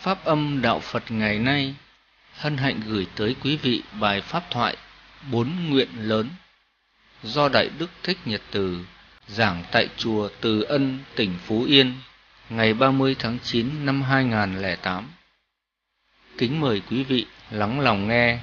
Pháp âm Đạo Phật ngày nay hân hạnh gửi tới quý vị bài pháp thoại Bốn Nguyện Lớn do Đại Đức Thích Nhật Từ giảng tại chùa Từ Ân, tỉnh Phú Yên ngày 30 tháng 9 năm 2008. Kính mời quý vị lắng lòng nghe.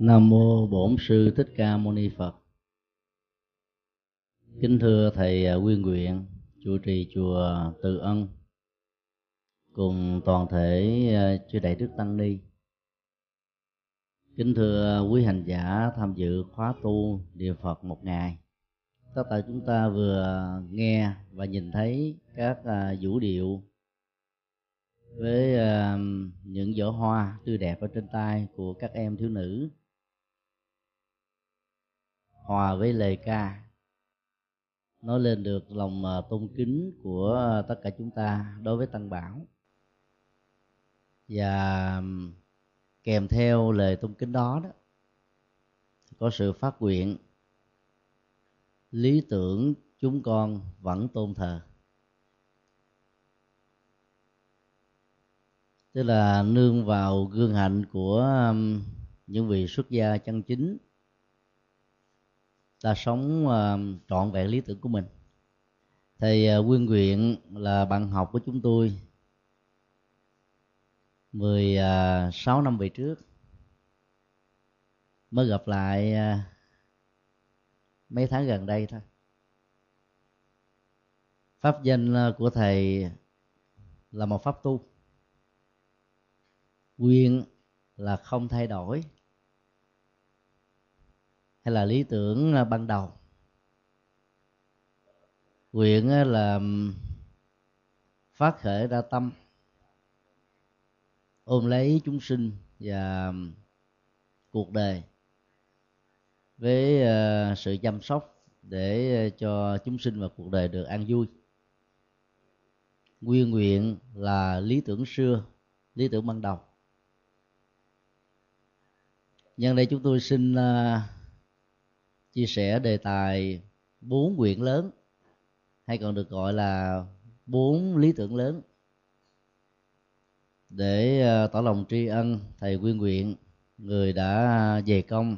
Nam mô Bổn sư Thích Ca Mâu Ni Phật. Kính thưa thầy Nguyên Nguyện, chủ trì chùa Từ Ân cùng toàn thể à, chư đại đức tăng ni. Kính thưa quý hành giả tham dự khóa tu niệm Phật một ngày. Tất cả chúng ta vừa nghe và nhìn thấy các à, vũ điệu với à, những giỏ hoa tươi đẹp ở trên tay của các em thiếu nữ hòa với lời ca. Nói lên được lòng ờ, tôn kính của ờ, tất cả chúng ta đối với tăng bảo. Và kèm theo lời tôn kính đó đó, có sự phát nguyện, lý tưởng chúng con vẫn tôn thờ. Tức là nương vào gương hạnh của những vị xuất gia chân chính ta sống uh, trọn vẹn lý tưởng của mình. Thầy uh, ờ, quyên nguyện là bạn học của chúng tôi 16 ờ, năm về trước. Mới gặp lại uh, mấy tháng gần đây thôi. Pháp danh của thầy là một pháp tu. Quyên là không thay đổi hay là lý tưởng à, ban đầu? Nguyện à, là phát khởi ra tâm, ôm lấy chúng sinh và cuộc đời với à, sự chăm sóc để cho chúng sinh và cuộc đời được an vui. Nguyên nguyện là lý tưởng xưa, lý tưởng ban đầu. Nhân đây chúng tôi xin chia sẻ đề tài bốn nguyện lớn, hay còn được gọi là bốn lý tưởng lớn. Để ờ, tỏ lòng tri ân, thầy quyên nguyện, người đã về công,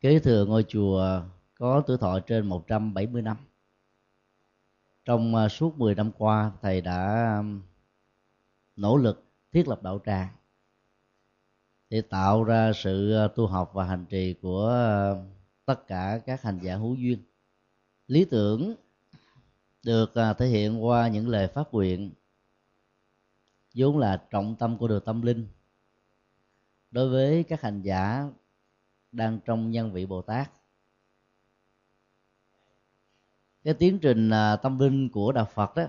kế thừa ngôi chùa có tuổi thọ trên 170 năm. Trong ờ, suốt 10 năm qua, thầy đã nỗ lực thiết lập đạo tràng để tạo ra sự ờ, tu học và hành trì của ờ, tất cả các hành giả hữu duyên. Lý tưởng được ờ, thể hiện qua những lời phát nguyện, vốn là trọng tâm của đường tâm linh, đối với các hành giả đang trong nhân vị bồ tát. Cái tiến trình tâm linh của đạo phật đó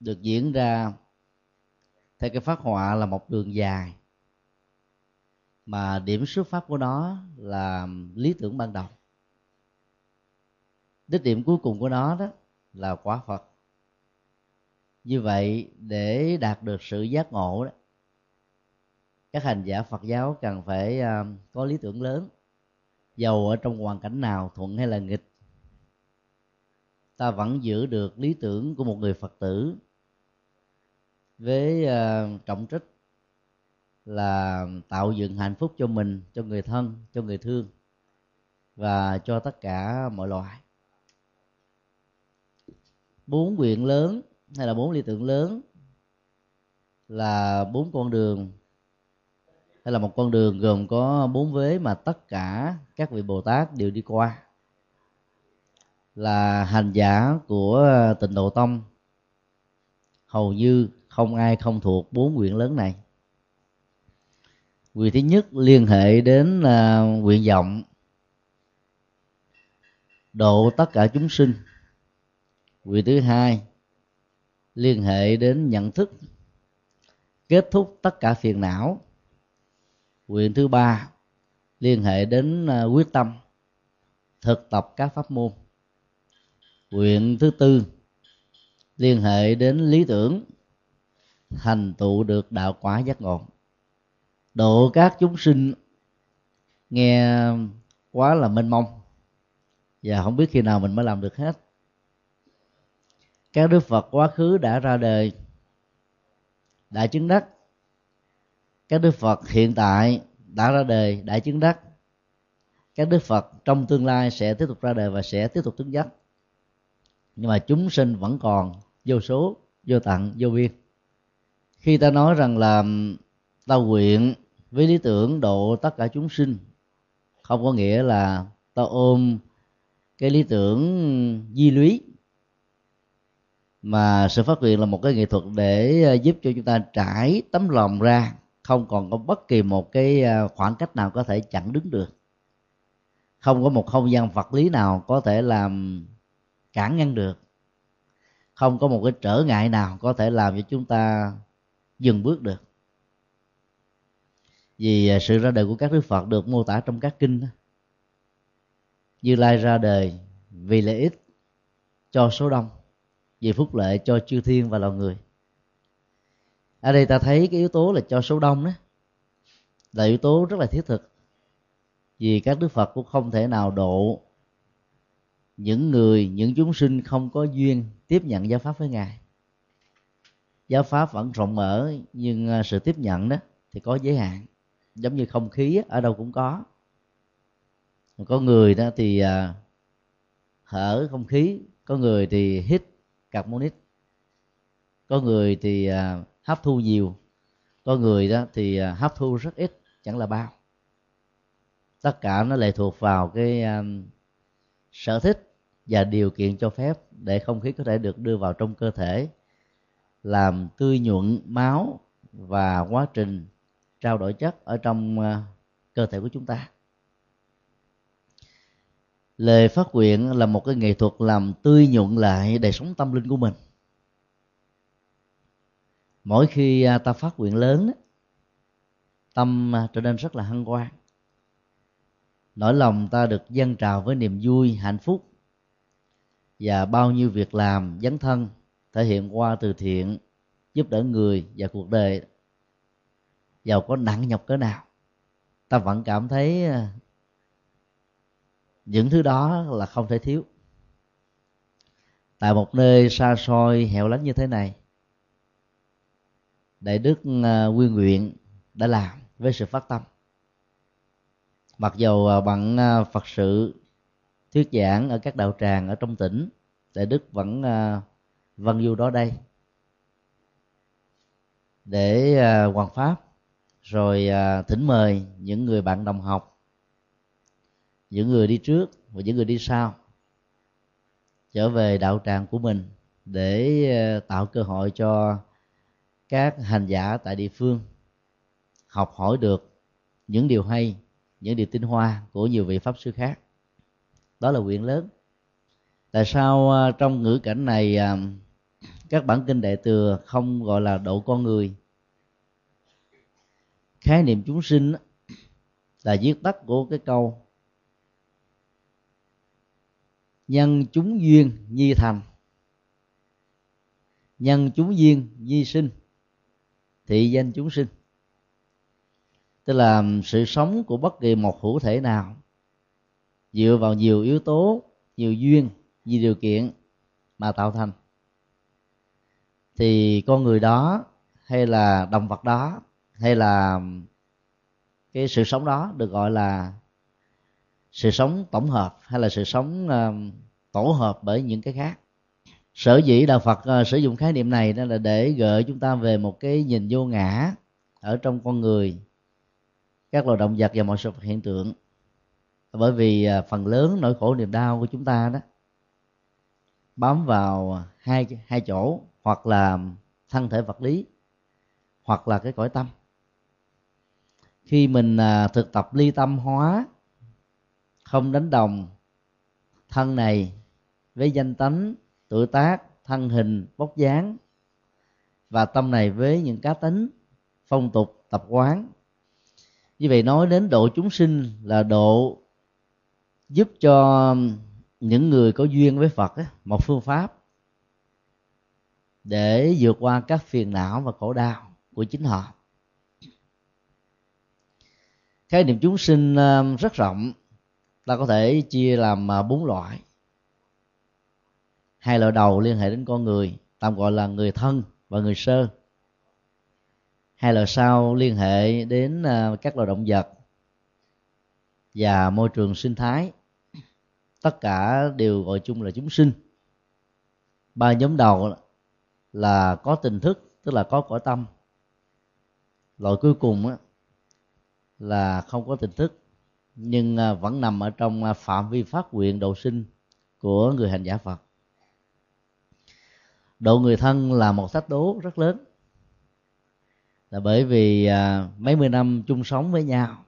được diễn ra theo cái phát họa là một đường dài mà điểm xuất phát của nó là lý tưởng ban đầu. Đích điểm cuối cùng của nó đó là quả phật. Như vậy, để đạt được sự giác ngộ đó, các hành giả phật giáo cần phải à, có lý tưởng lớn dầu ở trong hoàn cảnh nào thuận hay là nghịch. Ta vẫn giữ được lý tưởng của một người phật tử với à, trọng trách là tạo dựng hạnh phúc cho mình, cho người thân, cho người thương và cho tất cả mọi loài. Bốn quyện lớn hay là bốn lý tưởng lớn là bốn con đường, hay là một con đường gồm có bốn vế mà tất cả các vị bồ tát đều đi qua. Là hành giả của tịnh độ tông. Hầu như không ai không thuộc bốn quyển lớn này quyền thứ nhất liên hệ đến uh, nguyện vọng. Độ tất cả chúng sinh. Quyền thứ hai liên hệ đến nhận thức. Kết thúc tất cả phiền não. Quyền thứ ba liên hệ đến à, quyết tâm. Thực tập các pháp môn. Quyền thứ tư liên hệ đến lý tưởng. Thành tựu được đạo quả giác ngộ độ các chúng sinh nghe quá là mênh mông. Và không biết khi nào mình mới làm được hết. Các đức phật quá khứ đã ra đời, đã chứng đắc. Các đức phật hiện tại đã ra đời, đã chứng đắc. Các đức phật trong tương lai sẽ tiếp tục ra đời và sẽ tiếp tục chứng đắc. Nhưng mà chúng sinh vẫn còn vô số, vô tận, vô biên. Khi ta nói rằng là ta nguyện với lý tưởng độ tất cả chúng sinh. Không có nghĩa là ta ôm cái lý tưởng di lý mà sự phát nguyện là một cái nghệ thuật để à, giúp cho chúng ta trải tấm lòng ra, không còn có bất kỳ một cái à, khoảng cách nào có thể chặn đứng được. Không có một không gian vật lý nào có thể làm cản ngăn được. Không có một cái trở ngại nào có thể làm cho chúng ta dừng bước được vì à, sự ra đời của các đức phật được mô tả trong các kinh như lai ra đời vì lợi ích cho số đông, vì phúc lợi cho chư thiên và loài người. Ở đây ta thấy cái yếu tố là cho số đông đó, là yếu tố rất là thiết thực. Vì các đức phật cũng không thể nào độ những người, những chúng sinh không có duyên tiếp nhận giáo pháp với ngài. Giáo pháp vẫn rộng mở, nhưng à, sự tiếp nhận đó thì có giới hạn giống như không khí ở đâu cũng có. Có người đó thì thở hở không khí, có người thì hít carbonic, có người thì à, hấp thu nhiều, có người đó thì à, hấp thu rất ít, chẳng là bao. Tất cả nó lệ thuộc vào cái sở thích và điều kiện cho phép để không khí có thể được đưa vào trong cơ thể, làm tươi nhuận máu và quá trình trao đổi chất ở trong ờ, cơ thể của chúng ta. Lời phát nguyện là một cái nghệ thuật làm tươi nhuận lại đời sống tâm linh của mình. Mỗi khi à, ta phát nguyện lớn tâm à, trở nên rất là hân hoan. Nỗi lòng ta được dâng trào với niềm vui, hạnh phúc và bao nhiêu việc làm dấn thân thể hiện qua từ thiện giúp đỡ người và cuộc đời giàu có nặng nhọc cỡ nào. Ta vẫn cảm thấy ờ, những thứ đó là không thể thiếu. Tại một nơi xa xôi hẻo lánh như thế này đại đức ờ, à, nguyên nguyện đã làm với sự phát tâm. Mặc dầu ờ, bằng phật sự thuyết giảng ở các đạo tràng ở trong tỉnh đại đức vẫn văn vân du đó đây để hoàn pháp rồi à, thỉnh mời những người bạn đồng học, những người đi trước và những người đi sau trở về đạo tràng của mình để à, tạo cơ hội cho các hành giả tại địa phương học hỏi được những điều hay, những điều tinh hoa của nhiều vị pháp sư khác. Đó là nguyện lớn. Tại sao à, trong ngữ cảnh này các bản kinh đại thừa không gọi là độ con người? Khái niệm chúng sinh là viết tắt của cái câu nhân chúng duyên nhi thành nhân chúng duyên nhi sinh thị danh chúng sinh. Tức là sự sống của bất kỳ một hữu thể nào, dựa vào nhiều yếu tố, nhiều duyên, nhiều điều kiện mà tạo thành. Thì con người đó hay là động vật đó hay là cái sự sống đó được gọi là sự sống tổng hợp hay là sự sống uh, tổ hợp bởi những cái khác. Sở dĩ đạo phật uh, sử dụng khái niệm này đó là để gợi chúng ta về một cái nhìn vô ngã ở trong con người các loài động vật và mọi sự hiện tượng. Bởi vì uh, phần lớn nỗi khổ niềm đau của chúng ta đó bám vào hai hai chỗ hoặc là thân thể vật lý hoặc là cái cõi tâm khi mình à, thực tập ly tâm hóa, không đánh đồng thân này với danh tánh, tự tác, thân hình bốc dáng và tâm này với những cá tính, phong tục, tập quán. Như vậy nói đến độ chúng sinh là độ giúp cho những người có duyên với phật một phương pháp để vượt qua các phiền não và khổ đau của chính họ khái niệm chúng sinh ờ, rất rộng, ta có thể chia làm ờ, bốn loại. Hai loại đầu liên hệ đến con người, tạm gọi là người thân và người sơ. Hai loại sau liên hệ đến ờ, các loài động vật và môi trường sinh thái. Tất cả đều gọi chung là chúng sinh. Ba nhóm đầu là có tình thức, tức là có cõi tâm. Loại cuối cùng là không có tình thức, nhưng à, vẫn nằm ở trong à, phạm vi phát nguyện độ sinh của người hành giả phật. Độ người thân là một thách đố rất lớn. Là bởi vì à, mấy mươi năm chung sống với nhau